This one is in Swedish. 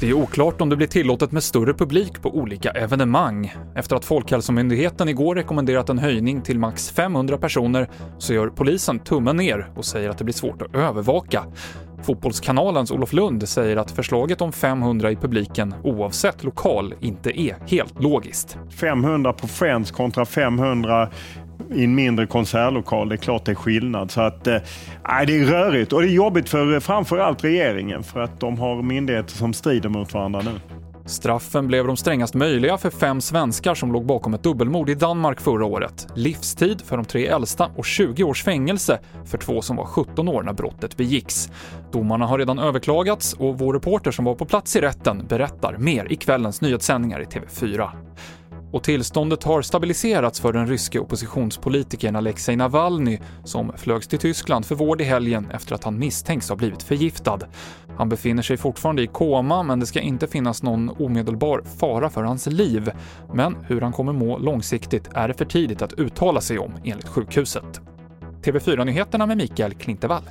Det är oklart om det blir tillåtet med större publik på olika evenemang. Efter att Folkhälsomyndigheten igår rekommenderat en höjning till max 500 personer så gör polisen tummen ner och säger att det blir svårt att övervaka. Fotbollskanalens Olof Lund säger att förslaget om 500 i publiken oavsett lokal inte är helt logiskt. 500 på Friends kontra 500 i en mindre konsertlokal, det är klart det är skillnad. Så att, eh, det är rörigt och det är jobbigt för eh, framförallt regeringen för att de har myndigheter som strider mot varandra nu. Straffen blev de strängast möjliga för fem svenskar som låg bakom ett dubbelmord i Danmark förra året. Livstid för de tre äldsta och 20 års fängelse för två som var 17 år när brottet begicks. Domarna har redan överklagats och vår reporter som var på plats i rätten berättar mer i kvällens nyhetssändningar i TV4 och tillståndet har stabiliserats för den ryske oppositionspolitikern Alexej Navalny som flögs till Tyskland för vård i helgen efter att han misstänks ha blivit förgiftad. Han befinner sig fortfarande i koma, men det ska inte finnas någon omedelbar fara för hans liv. Men hur han kommer må långsiktigt är det för tidigt att uttala sig om, enligt sjukhuset. TV4-nyheterna med Mikael Klintevall.